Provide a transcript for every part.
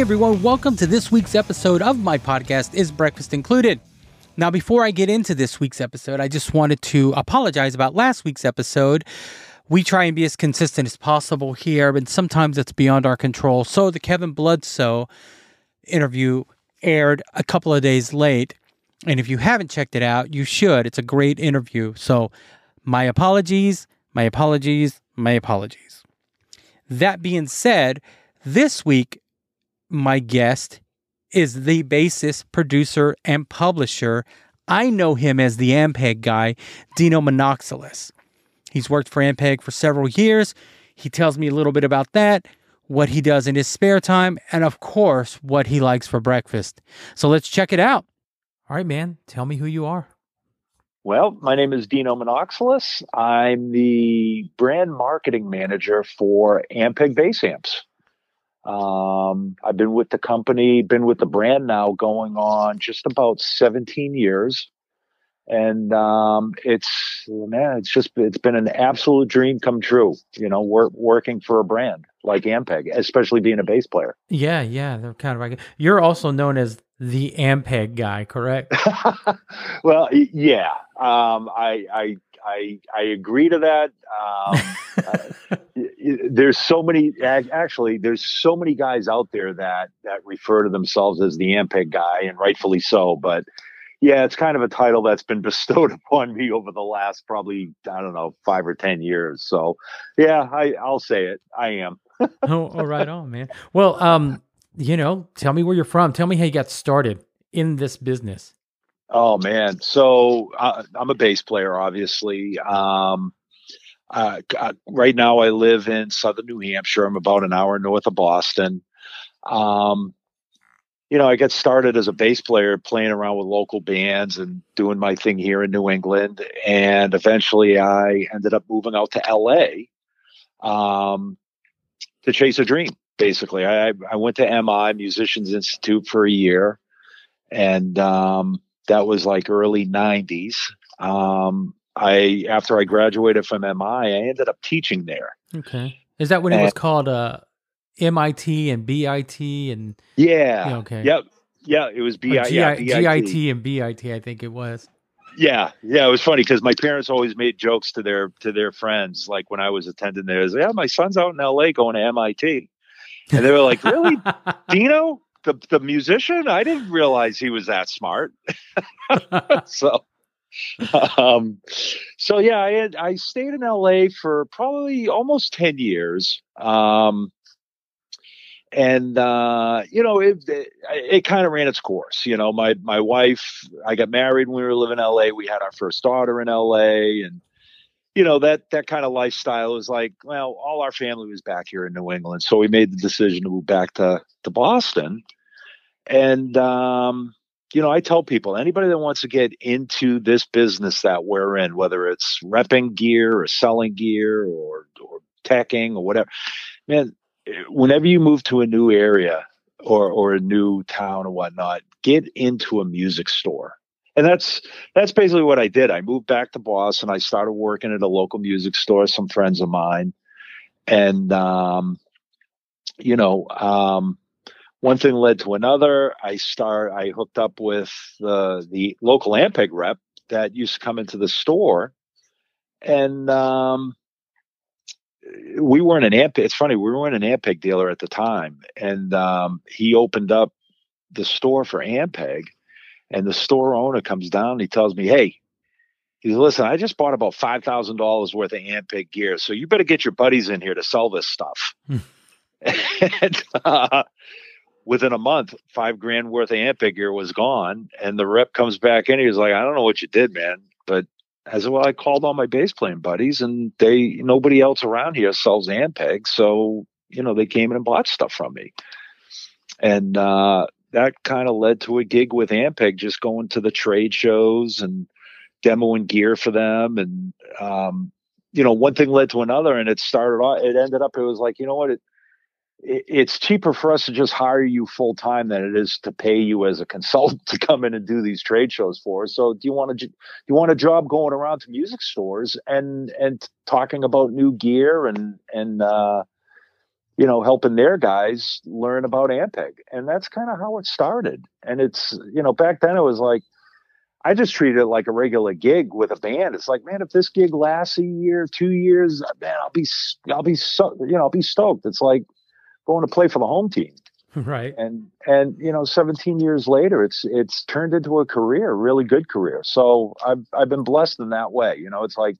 Hey everyone, welcome to this week's episode of my podcast, Is Breakfast Included? Now, before I get into this week's episode, I just wanted to apologize about last week's episode. We try and be as consistent as possible here, but sometimes it's beyond our control. So, the Kevin Bloodsoe interview aired a couple of days late. And if you haven't checked it out, you should. It's a great interview. So, my apologies, my apologies, my apologies. That being said, this week, my guest is the bassist, producer, and publisher. I know him as the Ampeg guy, Dino Monoxelos. He's worked for Ampeg for several years. He tells me a little bit about that, what he does in his spare time, and of course, what he likes for breakfast. So let's check it out. All right, man, tell me who you are. Well, my name is Dino Monoxelos. I'm the brand marketing manager for Ampeg Bass Amps. Um, I've been with the company, been with the brand now going on just about 17 years. And um, it's man, it's just it's been an absolute dream come true. You know, work, working for a brand like Ampeg, especially being a bass player. Yeah, yeah, they're kind of like you're also known as the Ampeg guy, correct? well, yeah, um, I, I I I agree to that. Um, uh, there's so many actually there's so many guys out there that that refer to themselves as the Ampeg guy, and rightfully so. But yeah, it's kind of a title that's been bestowed upon me over the last probably I don't know five or ten years. So yeah, I I'll say it. I am. oh, oh, right on, man. Well, um, you know, tell me where you're from. Tell me how you got started in this business. Oh man, so uh, I'm a bass player, obviously. Um, uh, right now, I live in southern New Hampshire. I'm about an hour north of Boston. Um, you know, I got started as a bass player, playing around with local bands and doing my thing here in New England. And eventually, I ended up moving out to LA um, to chase a dream. Basically, I, I went to MI Musicians Institute for a year, and um, that was like early 90s. Um, I after I graduated from MI, I ended up teaching there. Okay, is that when and, it was called uh, MIT and BIT and yeah, yeah okay, yep, yeah, it was BI, G- yeah, GIT and BIT. I think it was. Yeah, yeah, it was funny because my parents always made jokes to their to their friends. Like when I was attending there, was, yeah, my son's out in L.A. going to MIT, and they were like, "Really, Dino?" The the musician, I didn't realize he was that smart. so um so yeah, I had I stayed in LA for probably almost 10 years. Um and uh, you know it it, it kind of ran its course you know my my wife i got married when we were living in la we had our first daughter in la and you know that that kind of lifestyle is like well all our family was back here in new england so we made the decision to move back to to boston. And um, you know i tell people anybody that wants to get into this business that we're in whether it's repping gear or selling gear or or teching or whatever man whenever you move to a new area or or a new town or whatnot get into a music store and that's that's basically what I did. I moved back to Boston. I started working at a local music store. Some friends of mine, and um, you know, um, one thing led to another. I start. I hooked up with the the local Ampeg rep that used to come into the store, and um, we weren't an Ampeg. It's funny. We weren't an Ampeg dealer at the time, and um, he opened up the store for Ampeg and the store owner comes down and he tells me, Hey, he says, listen, I just bought about five thousand dollars worth of Ampeg gear, so you better get your buddies in here to sell this stuff. Hmm. and uh, within a month, five grand worth of Ampeg gear was gone, and the rep comes back in. He was like, "I don't know what you did, man, but as well, I called all my bass playing buddies, and they nobody else around here sells Ampeg, so you know they came in and bought stuff from me." And uh, that kind of led to a gig with Ampeg, just going to the trade shows and demoing gear for them. And, um, you know, one thing led to another and it started off, it ended up, it was like, you know what, it, it it's cheaper for us to just hire you full time than it is to pay you as a consultant to come in and do these trade shows for us. So do you want to, do you want a job going around to music stores and, and talking about new gear and, and, uh, you know, helping their guys learn about Ampeg. And that's kind of how it started. And it's, you know, back then it was like, I just treated it like a regular gig with a band. It's like, man, if this gig lasts a year, two years, man, I'll be, I'll be so, you know, I'll be stoked. It's like going to play for the home team. Right. And, and, you know, 17 years later, it's, it's turned into a career, a really good career. So I've, I've been blessed in that way. You know, it's like,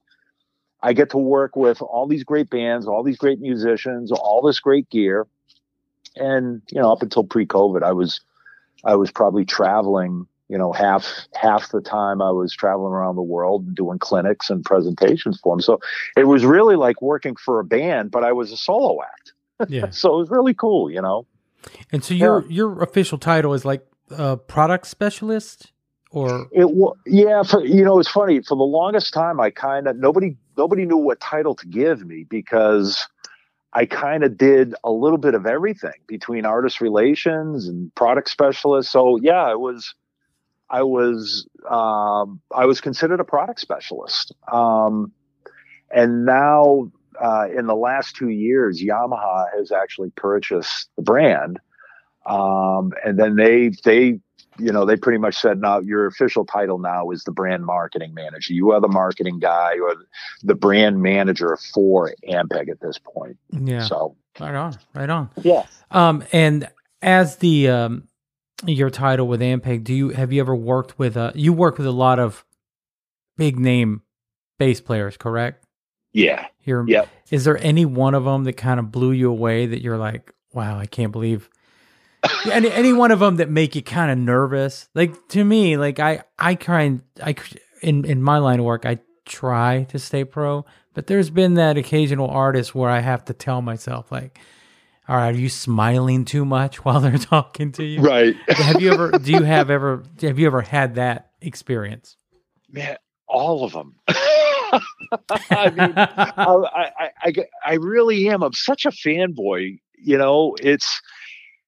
I get to work with all these great bands, all these great musicians, all this great gear. And, you know, up until pre-COVID, I was, I was probably traveling, you know, half, half the time I was traveling around the world and doing clinics and presentations for them. So it was really like working for a band, but I was a solo act. Yeah. so it was really cool, you know? And so your, yeah. your official title is like a product specialist or it yeah for you know it's funny for the longest time i kind of nobody nobody knew what title to give me because I kind of did a little bit of everything between artist relations and product specialist. So yeah, I was, I was, um, I was considered a product specialist. Um, and now, uh, in the last two years, Yamaha has actually purchased the brand. Um, and then they, they you know, they pretty much said, now your official title now is the brand marketing manager. You are the marketing guy or the brand manager for Ampeg at this point. Yeah. So right on, right on. Yeah. Um, and as the, um, your title with Ampeg, do you, have you ever worked with, uh, you work with a lot of big name bass players, correct? Yeah. Here, yep. Is there any one of them that kind of blew you away that you're like, wow, I can't believe any any one of them that make you kind of nervous. Like to me, like I I kind I in in my line of work, I try to stay pro, but there's been that occasional artist where I have to tell myself like, all right, are you smiling too much while they're talking to you? Right. have you ever? Do you have ever? Have you ever had that experience? Man, all of them. I mean, I, I, I, I really am. I'm such a fanboy. You know, it's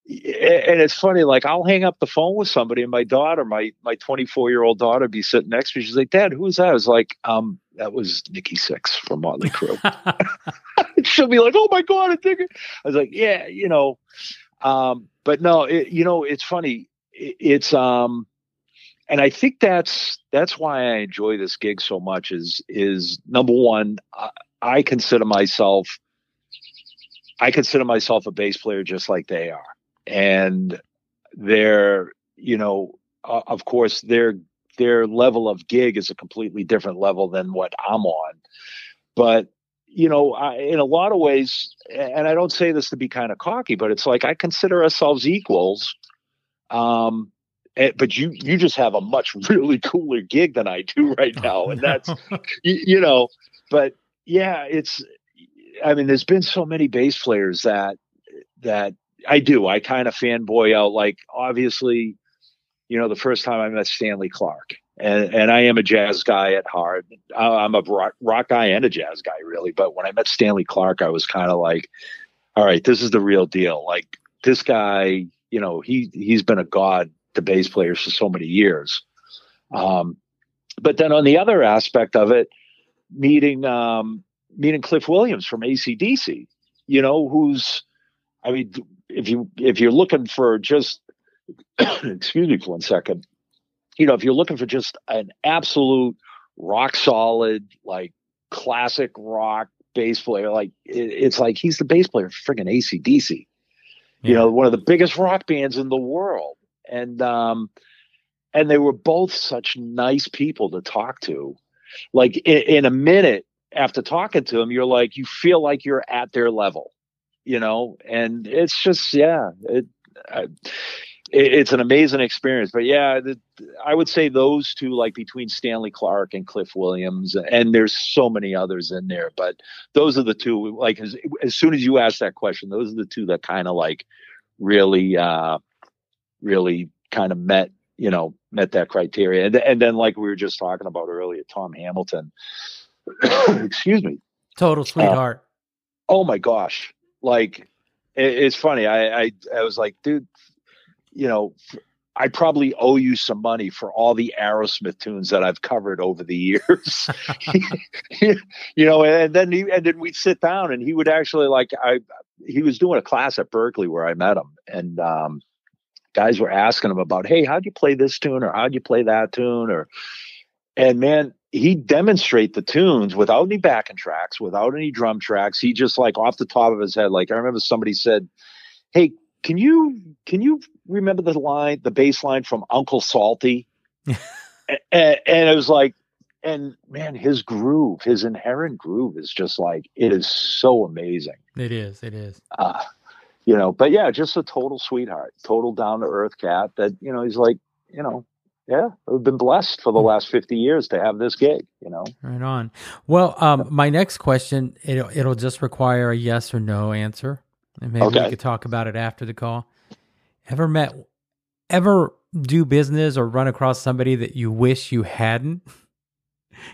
and it's funny like i'll hang up the phone with somebody and my daughter my my 24 year old daughter be sitting next to me. She's like dad who is that? I was like um that was nikki sixx from motley crue. She'll be like oh my god i think i was like yeah you know. Um but no it, you know it's funny. It, it's um and i think that's that's why i enjoy this gig so much is is number one I, I consider myself I consider myself a bass player just like they are and their you know uh, of course their their level of gig is a completely different level than what I'm on. But you know I, in a lot of ways and I don't say this to be kind of cocky but it's like I consider ourselves equals um eh, but you you just have a much really cooler gig than I do right now and that's you, you know but yeah it's I mean there's been so many bass players that that I do. I kind of fanboy out. Like obviously, you know, the first time I met Stanley Clarke, and and I am a jazz guy at heart. I'm a rock, rock guy and a jazz guy, really. But when I met Stanley Clarke, I was kind of like, all right, this is the real deal. Like this guy, you know, he he's been a god to bass players for so many years. Um, but then on the other aspect of it, meeting um, meeting Cliff Williams from ACDC, you know, who's I mean, if you if you're looking for just excuse me for one second, you know, if you're looking for just an absolute rock solid, like classic rock bass player, like it, it's like he's the bass player for friggin' ACDC. Yeah. You know, one of the biggest rock bands in the world. And um and they were both such nice people to talk to. Like in, in a minute after talking to them, you're like, you feel like you're at their level you know, and it's just, yeah, it, I, it's an amazing experience. But yeah, the, I would say those two, like between Stanley Clarke and Cliff Williams, and there's so many others in there, but those are the two. Like as, as soon as you ask that question, those are the two that kind of like really, uh, really kind of met, you know, met that criteria. And, and then like we were just talking about earlier, Tom Hamilton, excuse me, total sweetheart. Uh, oh my gosh, like it, it's funny. I, I I was like, dude, you know, I probably owe you some money for all the Aerosmith tunes that I've covered over the years. you know, and then he, and then we'd sit down and he would actually like I he was doing a class at Berklee where I met him and um, guys were asking him about, hey, how'd you play this tune or how'd you play that tune or and man, he demonstrate the tunes without any backing tracks, without any drum tracks. He just like off the top of his head, like I remember somebody said, Hey, can you can you remember the line, the bass line from Uncle Salty? and, and it was like, and man, his groove, his inherent groove is just like it is so amazing. It is, it is. Uh, you know, but yeah, just a total sweetheart, total down to earth cat that, you know, he's like, you know, yeah, we've been blessed for the hmm. last 50 years to have this gig, you know. Right on. Well, um, my next question, it'll, it'll just require a yes or no answer. And maybe okay. we could talk about it after the call. Ever met, ever do business or run across somebody that you wish you hadn't?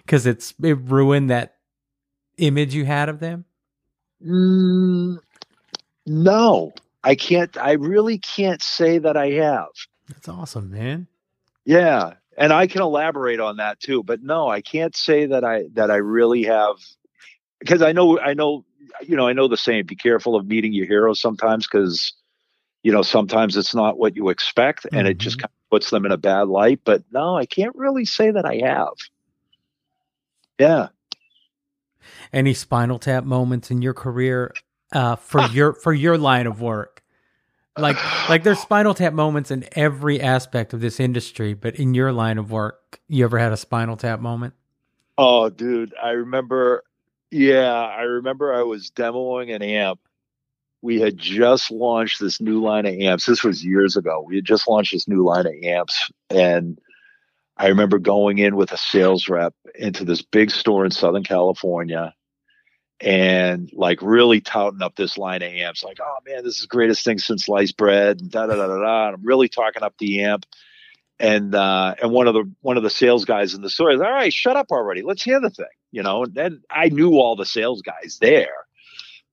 Because it's it ruined that image you had of them? Mm, no, I can't. I really can't say that I have. That's awesome, man. Yeah, and I can elaborate on that too. But no, I can't say that I that I really have because I know I know you know I know the saying: be careful of meeting your heroes sometimes because you know sometimes it's not what you expect and mm-hmm. it just mm-hmm. kind of puts them in a bad light. But no, I can't really say that I have. Yeah. Any Spinal Tap moments in your career uh, for your for your line of work? Like like there's Spinal Tap moments in every aspect of this industry, but in your line of work, you ever had a Spinal Tap moment? Oh, dude, I remember. Yeah, I remember I was demoing an amp. We had just launched this new line of amps. This was years ago. We had just launched this new line of amps, and I remember going in with a sales rep into this big store in Southern California and like really touting up this line of amps, like, oh man, this is the greatest thing since sliced bread, and da da da da da. And I'm really talking up the amp. And uh, and one of the one of the sales guys in the store is, all right, shut up already. Let's hear the thing, you know. And then I knew all the sales guys there,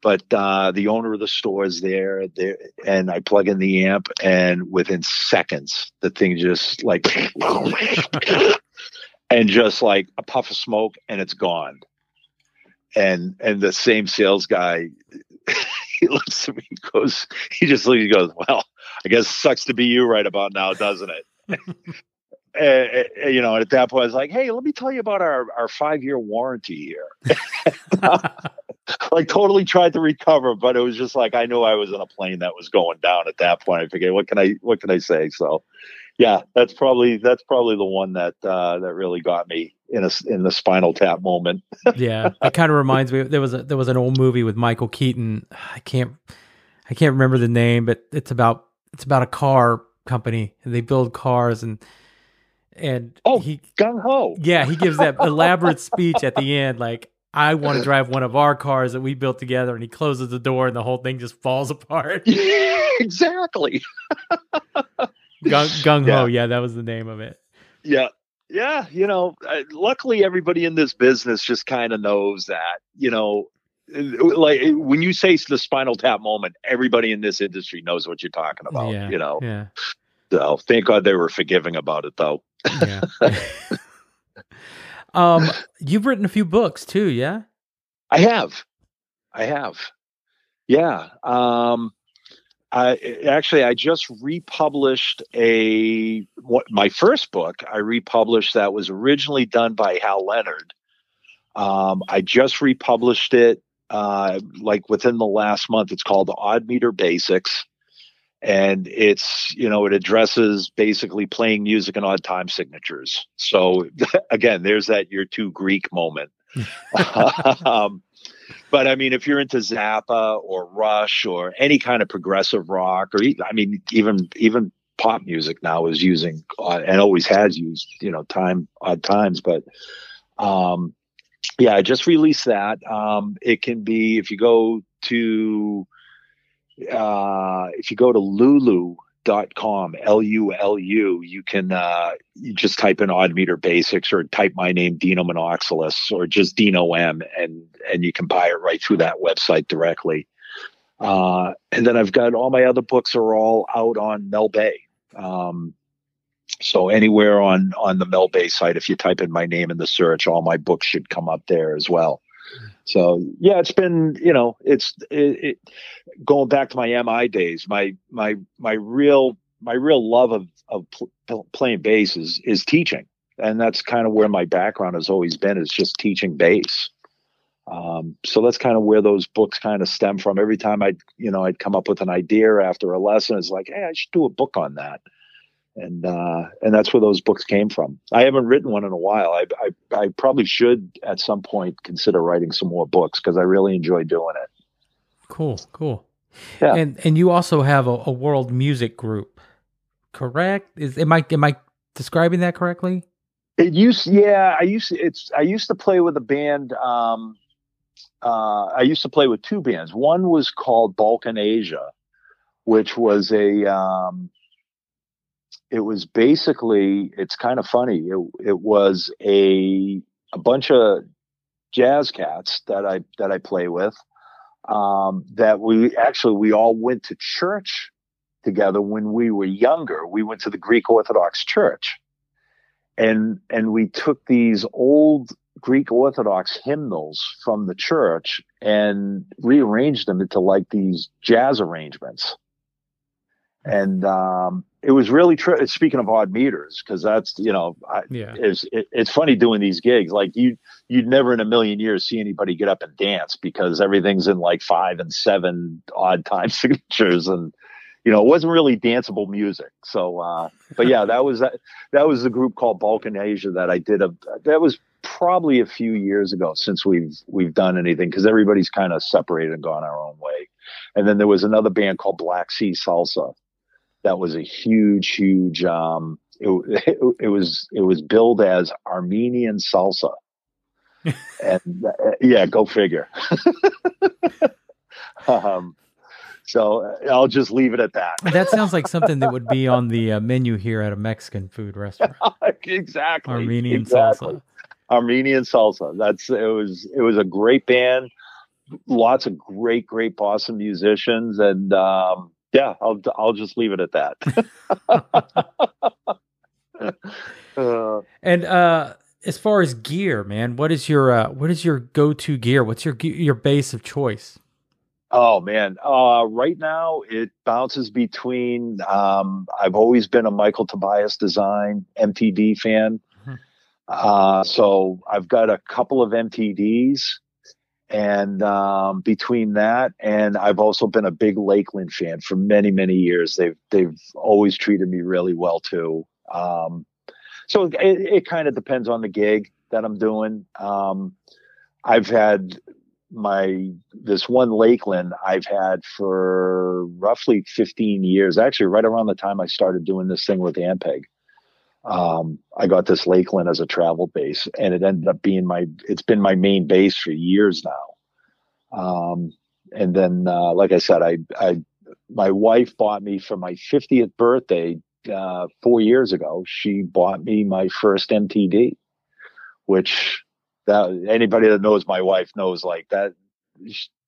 but uh, the owner of the store is there, there, and I plug in the amp, and within seconds, the thing just like, and just like a puff of smoke, and it's gone and and the same sales guy he looks at me he goes he just looks he goes well i guess it sucks to be you right about now doesn't it? And, and, eh, eh, eh, you know at that point i was like hey let me tell you about our our five year warranty here. Like totally tried to recover but it was just like i knew i was in a plane that was going down at that point. I figured what can i what can i say? So yeah that's probably that's probably the one that uh that really got me in a in the Spinal Tap moment. yeah, it kind of reminds me. There was a there was an old movie with Michael Keaton. I can't I can't remember the name, but it's about it's about a car company and they build cars and and oh he gung ho. Yeah, he gives that elaborate speech at the end, like I want to drive one of our cars that we built together, and he closes the door, and the whole thing just falls apart. Yeah, exactly. Gung, ho, yeah. yeah, that was the name of it. Yeah, yeah, you know, luckily everybody in this business just kind of knows that, you know, like when you say the spinal tap moment, everybody in this industry knows what you're talking about, yeah, you know. Yeah. So thank God they were forgiving about it though. yeah. um you've written a few books too, yeah? I have. I have. Yeah. Um I actually I just republished a what, my first book. I republished that was originally done by Hal Leonard. Um, I just republished it uh, like within the last month. It's called Odd Meter Basics, and it's you know it addresses basically playing music in odd time signatures. So again, there's that your two Greek moment. um, but I mean, if you're into Zappa or Rush or any kind of progressive rock, or I mean, even even pop music now is using uh, and always has used, you know, time odd times. But um, yeah, I just released that. Um, it can be if you go to uh, if you go to Lulu dot com l-u-l-u you can uh you just type in odd meter basics or type my name dino monoxelos or just dino m and and you can buy it right through that website directly. Uh and then i've got all my other books are all out on mel bay. Um So anywhere on on the mel bay site, if you type in my name in the search, all my books should come up there as well. So yeah, it's been you know it's it, it, going back to my MI days. My my my real my real love of of pl- playing bass is is teaching, and that's kind of where my background has always been is just teaching bass. Um, so that's kind of where those books kind of stem from. Every time I'd you know I'd come up with an idea after a lesson, it's like, hey, I should do a book on that and uh, and that's where those books came from. I haven't written one in a while. I I, I probably should at some point consider writing some more books because I really enjoy doing it. Cool, cool. Yeah, and and you also have a, a world music group, correct? Is am I am I describing that correctly? It used, yeah. I used it's I used to play with a band. Um, uh, I used to play with two bands. One was called Balkan Asia, which was a um, it was basically it's kind of funny. It, it was a a bunch of jazz cats that I that I play with. Um, that we actually we all went to church together when we were younger. We went to the Greek Orthodox Church, and and we took these old Greek Orthodox hymnals from the church and rearranged them into like these jazz arrangements. And um, it was really true. Speaking of odd meters, because that's you know, I, yeah, it's it, it's funny doing these gigs. Like you, you'd never in a million years see anybody get up and dance because everything's in like five and seven odd time signatures, and you know, it wasn't really danceable music. So, uh, but yeah, that was that. That was the group called Balkan Asia that I did. A that was probably a few years ago since we've we've done anything because everybody's kind of separated and gone our own way. And then there was another band called Black Sea Salsa that was a huge, huge. Um, it, it, it was it was billed as Armenian salsa, and uh, yeah, go figure. um, so uh, I'll just leave it at that. that sounds like something that would be on the uh, menu here at a Mexican food restaurant. exactly. Armenian exactly. salsa. Armenian salsa. That's it was it was a great band. Lots of great, great Boston musicians, and um, yeah, I'll I'll just leave it at that. uh, and uh, as far as gear, man, what is your uh, what is your go to gear? What's your your base of choice? Oh man, uh, right now it bounces between. Um, I've always been a Michael Tobias design MTD fan, mm-hmm. uh, so I've got a couple of MTDs and um, between that and I've also been a big Lakland fan for many many years. They've they've always treated me really well too. Um, so it, it kind of depends on the gig that I'm doing. Um, I've had my this one Lakland I've had for roughly 15 years. Actually, right around the time I started doing this thing with Ampeg um, I got this Lakland as a travel base, and it ended up being my. It's been my main base for years now. Um, and then, uh, like I said, I, I, my wife bought me for my 50th birthday uh, four years ago. She bought me my first MTD, which that anybody that knows my wife knows like that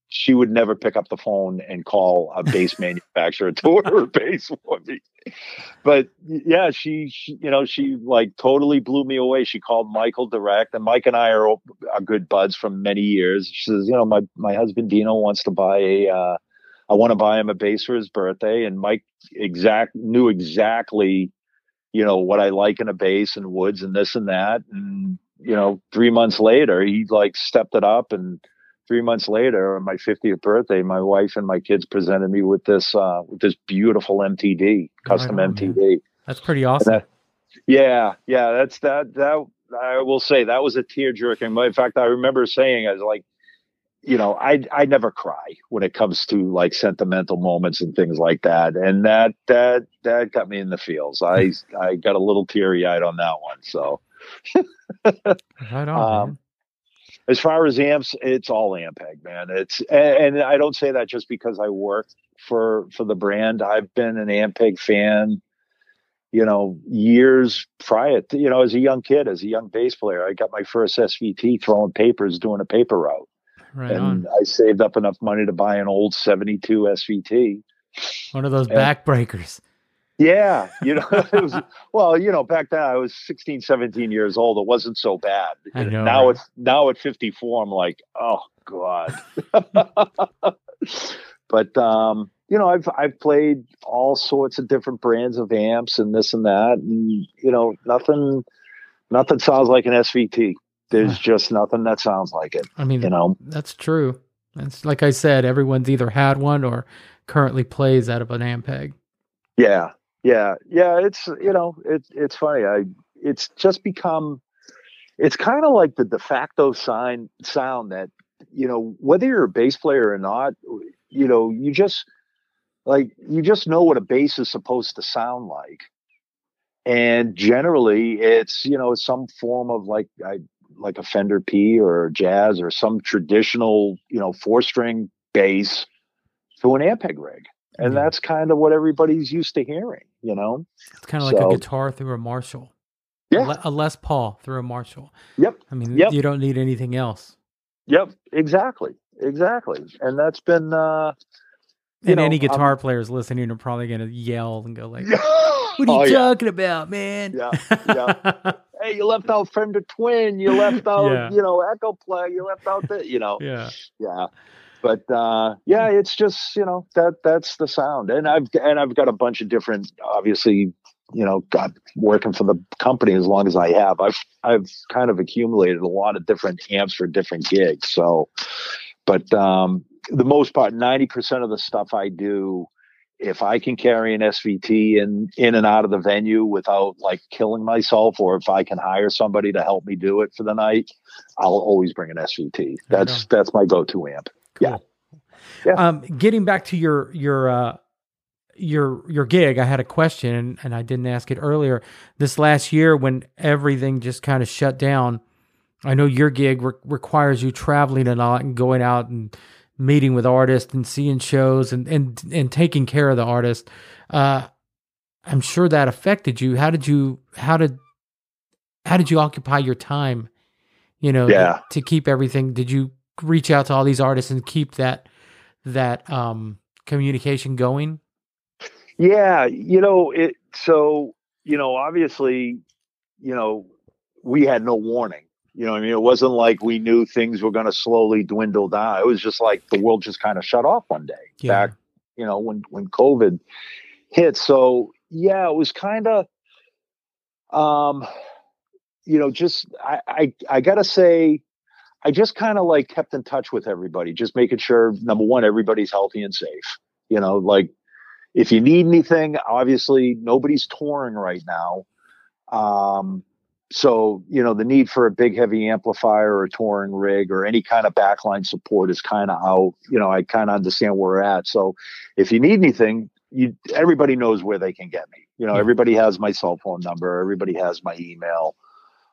she would never pick up the phone and call a bass manufacturer to order a bass for me. But yeah, she, she, you know, she like totally blew me away. She called Michael direct, and Mike and I are, are good buds from many years. She says, you know, my my husband Dino wants to buy a. Uh, I want to buy him a bass for his birthday, and Mike exact knew exactly, you know, what I like in a bass and woods and this and that. And you know, three months later, he like stepped it up and three months later, on my 50th birthday, my wife and my kids presented me with this uh, with this beautiful MTD, custom right on, MTD. Man. That's pretty awesome. That, yeah, yeah, that's that. That I will say that was a tear jerking. In fact, I remember saying, "I was like, you know, I I never cry when it comes to like sentimental moments and things like that, and that that that got me in the feels. I I got a little teary eyed on that one. So, right on. Um, as far as amps, it's all Ampeg, man. It's and, and I don't say that just because I work for for the brand. I've been an Ampeg fan, you know, years prior. To, you know, as a young kid, as a young bass player, I got my first SVT throwing papers, doing a paper route, right and on. I saved up enough money to buy an old '72 SVT. One of those and, backbreakers. Yeah, you know, it was well, you know, back then I was 16, 17 years old. It wasn't so bad. I know, now right? it's now at 54 I'm like, "Oh god." but um, you know, I've I've played all sorts of different brands of amps and this and that and you know, nothing nothing sounds like an SVT. There's just nothing that sounds like it, I mean, you know. that's true. It's like I said, everyone's either had one or currently plays out of an Ampeg. Yeah, yeah, yeah. It's you know, it's it's funny. I it's just become. It's kind of like the de facto sign sound that you know whether you're a bass player or not. You know, you just like you just know what a bass is supposed to sound like, and generally it's you know some form of like I like a Fender P or jazz or some traditional you know four string bass to an Ampeg rig and Yeah. that's kind of what everybody's used to hearing, you know. It's kind of like a guitar through a Marshall. A Yeah. Le- a Les Paul through a Marshall. Yep. I mean, Yep. you don't need anything else. Yep. Exactly. Exactly. And that's been. uh You And know, any I'm- guitar players listening are probably going to yell and go like, What "What are you oh, yeah. talking about, man?" Yeah, yeah. Hey, you left out Fender Twin. You left out, Yeah. you know, Echo Play. You left out that, you know, yeah. yeah. But uh yeah, it's just you know that that's the sound, and I've and I've got a bunch of different, obviously, you know, got working for the company as long as I have. I've I've kind of accumulated a lot of different amps for different gigs. So, but um the most part, ninety percent of the stuff I do, if I can carry an SVT in in and out of the venue without like killing myself, or if I can hire somebody to help me do it for the night, I'll always bring an SVT. That's that's my go-to amp. Yeah. Yeah. Um, getting back to your your uh, your your gig, I had a question and, and I didn't ask it earlier. This last year, when everything just kind of shut down, I know your gig re- requires you traveling a lot and going out and meeting with artists and seeing shows and and and taking care of the artist. Uh, I'm sure that affected you. How did you how did how did you occupy your time? You know, to- Yeah. to keep everything. Did you reach out to all these artists and keep that that um communication going? Yeah, you know, it so, you know, obviously, you know, we had no warning. You know, I mean, it wasn't like we knew things were going to slowly dwindle down. It was just like the world just kind of shut off one day Yeah. back, you know, when when COVID hit. So, yeah, it was kind of um you know, just I I I got to say I just kind of like kept in touch with everybody, just making sure number one everybody's healthy and safe. You know, like if you need anything, obviously nobody's touring right now. Um, so, you know, the need for a big heavy amplifier or a touring rig or any kind of backline support is kind of out. You know, I kind of understand where we're at. So if you need anything, you everybody knows where they can get me. You know, Yeah. everybody has my cell phone number, everybody has my email.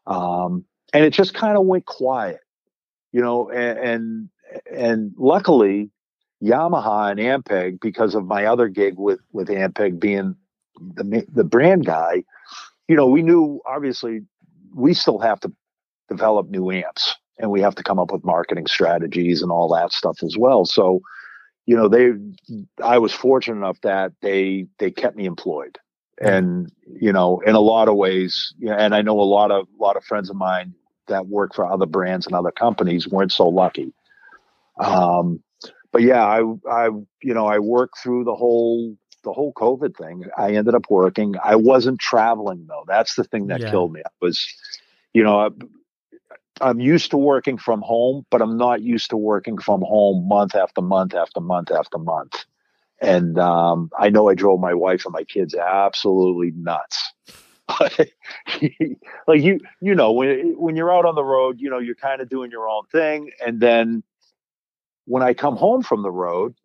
Um, and it just kind of went quiet, you know, and, and and luckily Yamaha and Ampeg, because of my other gig with with Ampeg being the the brand guy, you know, we knew obviously we still have to develop new amps and we have to come up with marketing strategies and all that stuff as well. So, you know, they I was fortunate enough that they they kept me employed. And you know, in a lot of ways, and I know a lot of a lot of friends of mine that work for other brands and other companies weren't so lucky. Um, but yeah, I, I, you know, I worked through the whole, the whole COVID thing. I ended up working. I wasn't traveling though. That's the thing that Yeah. killed me. I was, you know, I, I'm used to working from home, but I'm not used to working from home month after month after month after month. And um, I know I drove my wife and my kids absolutely nuts. like you, you know, when when you're out on the road, you know, you're kind of doing your own thing, and then when I come home from the road,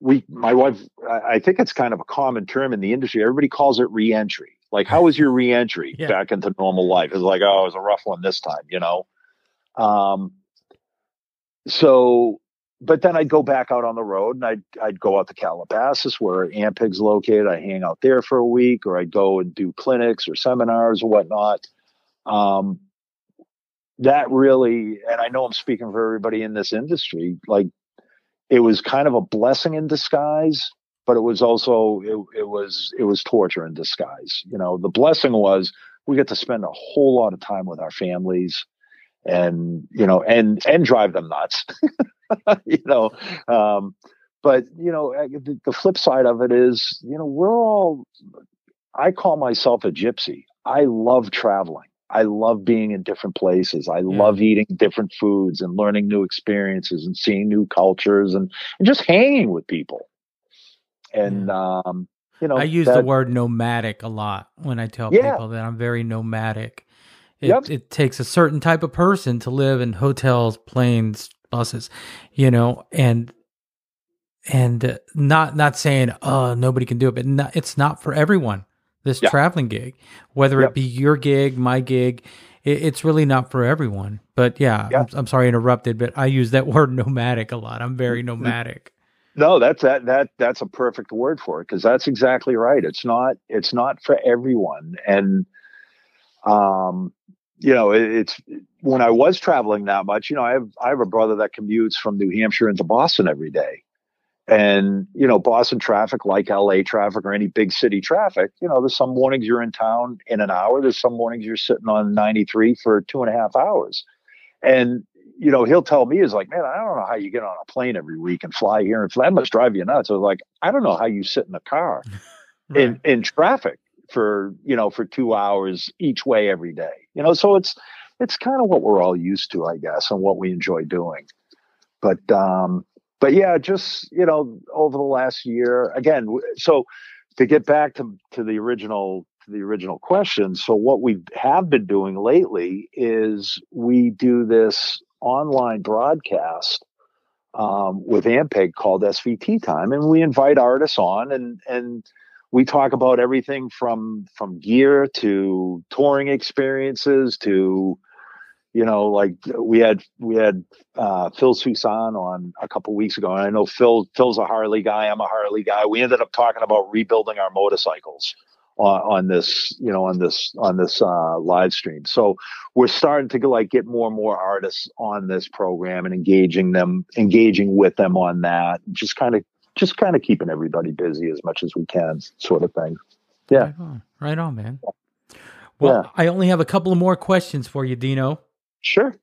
we, my wife, I I think it's kind of a common term in the industry. Everybody calls it reentry. Like, how was your reentry Yeah. back into normal life? It's like, oh, it was a rough one this time, you know. Um. So, but then I'd go back out on the road, and I'd I'd go out to Calabasas, where Ampeg's located. I hang out there for a week, or I'd go and do clinics or seminars or whatnot. Um, that really, and I know I'm speaking for everybody in this industry, like it was kind of a blessing in disguise but it was also it, it was it was torture in disguise. You know, the blessing was we get to spend a whole lot of time with our families and you know and and drive them nuts you know um, but you know the, the, flip side of it is you know we're all i call myself a gypsy i love traveling i love being in different places i yeah. love eating different foods and learning new experiences and seeing new cultures and, and just hanging with people and yeah. um you know i use that, the word nomadic a lot when i tell yeah. people that i'm very nomadic it, yep. it takes a certain type of person to live in hotels planes buses you know and and uh, not not saying oh nobody can do it but not, it's not for everyone this yeah. traveling gig whether yep. it be your gig my gig it, it's really not for everyone but yeah, yeah. I'm, I'm, sorry I interrupted but i use that word nomadic a lot i'm very mm-hmm. nomadic no that's that that that's a perfect word for it because that's exactly right it's not it's not for everyone and um you know it, it's when i was traveling that much you know i have i have a brother that commutes from new hampshire into boston every day and, you know, Boston traffic, like LA traffic or any big city traffic, you know, there's some mornings you're in town in an hour. There's some mornings you're sitting on 93 for two and a half hours. And, you know, he'll tell me, is like, man, I don't know how you get on a plane every week and fly here and fly. That must drive you nuts. I was like, I don't know how you sit in a car right. in, in traffic for, you know, for two hours each way every day. You know, so it's, it's kind of what we're all used to, I guess, and what we enjoy doing. But, um, but yeah, just you know, over the last year, again, so to get back to to the original to the original question, so what we have been doing lately is we do this online broadcast um, with Ampeg called SVT Time, and we invite artists on and and we talk about everything from from gear to touring experiences to you know, like we had we had uh, Phil Soussan on a couple weeks ago, and I know Phil Phil's a Harley guy. I'm a Harley guy. We ended up talking about rebuilding our motorcycles on, on this, you know, on this on this uh, live stream. So we're starting to like get more and more artists on this program and engaging them, engaging with them on that. Just kind of just kind of keeping everybody busy as much as we can, sort of thing. Yeah, right on, right on man. Well, yeah. I only have a couple of more questions for you, Dino. Sure.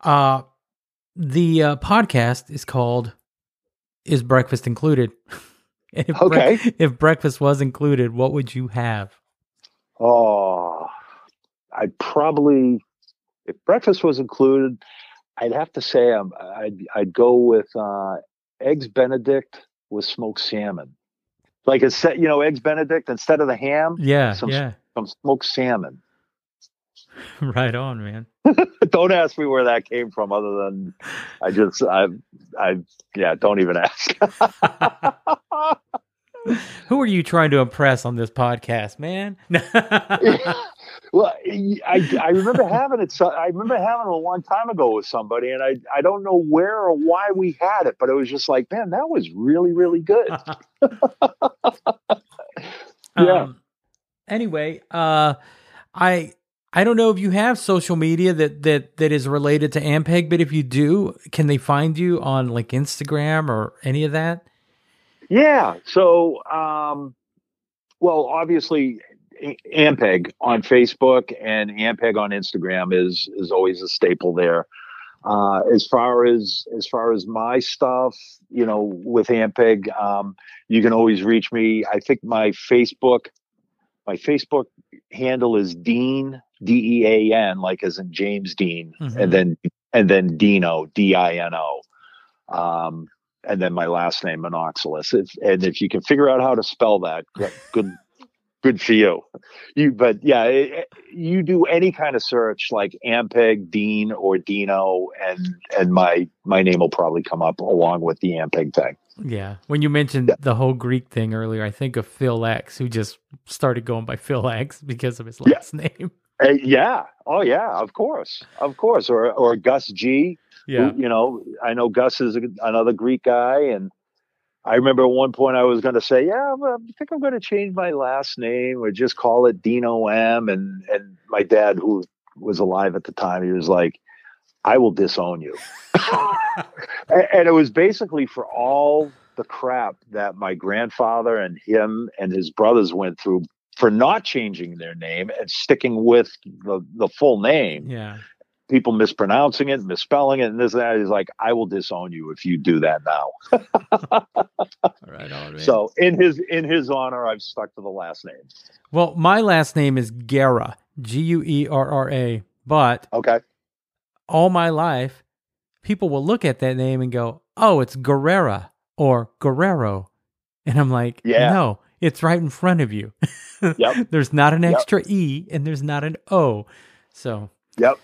Uh, the uh, podcast is called "Is Breakfast Included?" if okay. Bre- if breakfast was included, what would you have? Oh, I'd probably if breakfast was included, I'd have to say um, I'd I'd go with uh, eggs Benedict with smoked salmon. Like instead, you know, eggs Benedict instead of the ham. Yeah, some, yeah. Some smoked salmon. right on, man. don't ask me where that came from, other than I just I I yeah. Don't even ask. Who are you trying to impress on this podcast, man? Well, I, I remember having it. I remember having it a long time ago with somebody, and I I don't know where or why we had it, but it was just like, man, that was really really good. yeah. Um, anyway, uh, I I don't know if you have social media that that that is related to Ampeg, but if you do, can they find you on like Instagram or any of that? Yeah. So, um, well, obviously, Ampeg on Facebook and Ampeg on Instagram is is always a staple there. Uh, as far as as far as my stuff, you know, with Ampeg, um, you can always reach me. I think my Facebook my Facebook handle is Dean D E A N, like as in James Dean, mm-hmm. and then and then Dino D I N O, um, and then my last name Monoxelos. If, and if you can figure out how to spell that, good good for you. You, but yeah, it, you do any kind of search like Ampeg, Dean, or Dino, and mm. and my my name will probably come up along with the Ampeg thing. Yeah, when you mentioned yeah. the whole Greek thing earlier, I think of Phil X, who just started going by Phil X because of his last yeah. name. Uh, yeah. Oh, yeah. Of course. Of course. Or or Gus G. Yeah. Who, you know, I know Gus is a, another Greek guy, and I remember at one point I was going to say, yeah, uh, I think I'm going to change my last name or just call it Dino M. And and my dad, who was alive at the time, he was like, I will disown you. and, and, it was basically for all the crap that my grandfather and him and his brothers went through for not changing their name and sticking with the, the full name. Yeah. People mispronouncing it, misspelling it, and this and that. He's like, I will disown you if you do that now. right on. So in his in his honor, I've stuck to the last name. well, my last name is Guerra, G U E R R A, but Okay. all my life, people will look at that name and go, "Oh, it's Guerrera or Guerrero," and I'm like, Yeah. no, it's right in front of you. Yep. there's not an Yep. extra e and there's not an o, so Yep.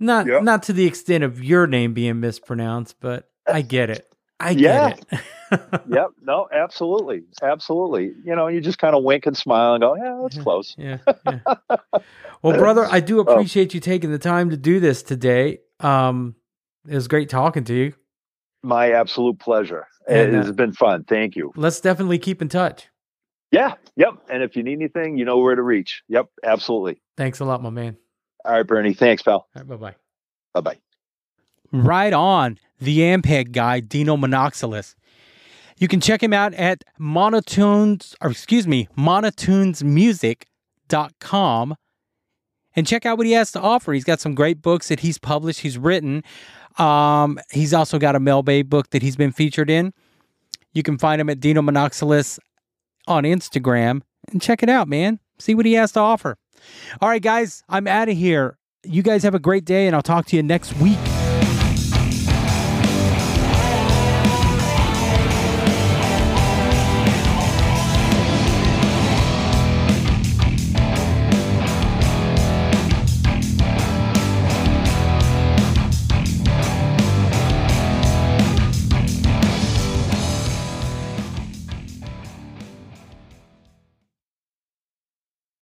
Not Yep. not to the extent of your name being mispronounced, but I get it. I Yeah. get it. Yep. No, absolutely. Absolutely. You know, you just kind of wink and smile and go, yeah, that's close. yeah, yeah. Well, brother, I do Oh. appreciate you taking the time to do this today. Um, it was great talking to you. My absolute pleasure. And, it uh, has been fun. Thank you. Let's definitely keep in touch. Yeah. Yep. And if you need anything, you know where to reach. Yep. Absolutely. Thanks a lot, my man. All right, Bernie. Thanks, pal. All right, bye bye. Bye bye. Right on, the Ampeg guy, Dino Monoxelos. You can check him out at monotunes, or excuse me, monotunesmusic.com and check out what he has to offer. He's got some great books that he's published, he's written. Um, he's also got a Mel Bay book that he's been featured in. You can find him at Dino Monoxelos on Instagram and check it out, man. See what he has to offer. All right, guys, I'm out of here. You guys have a great day, and I'll talk to you next week.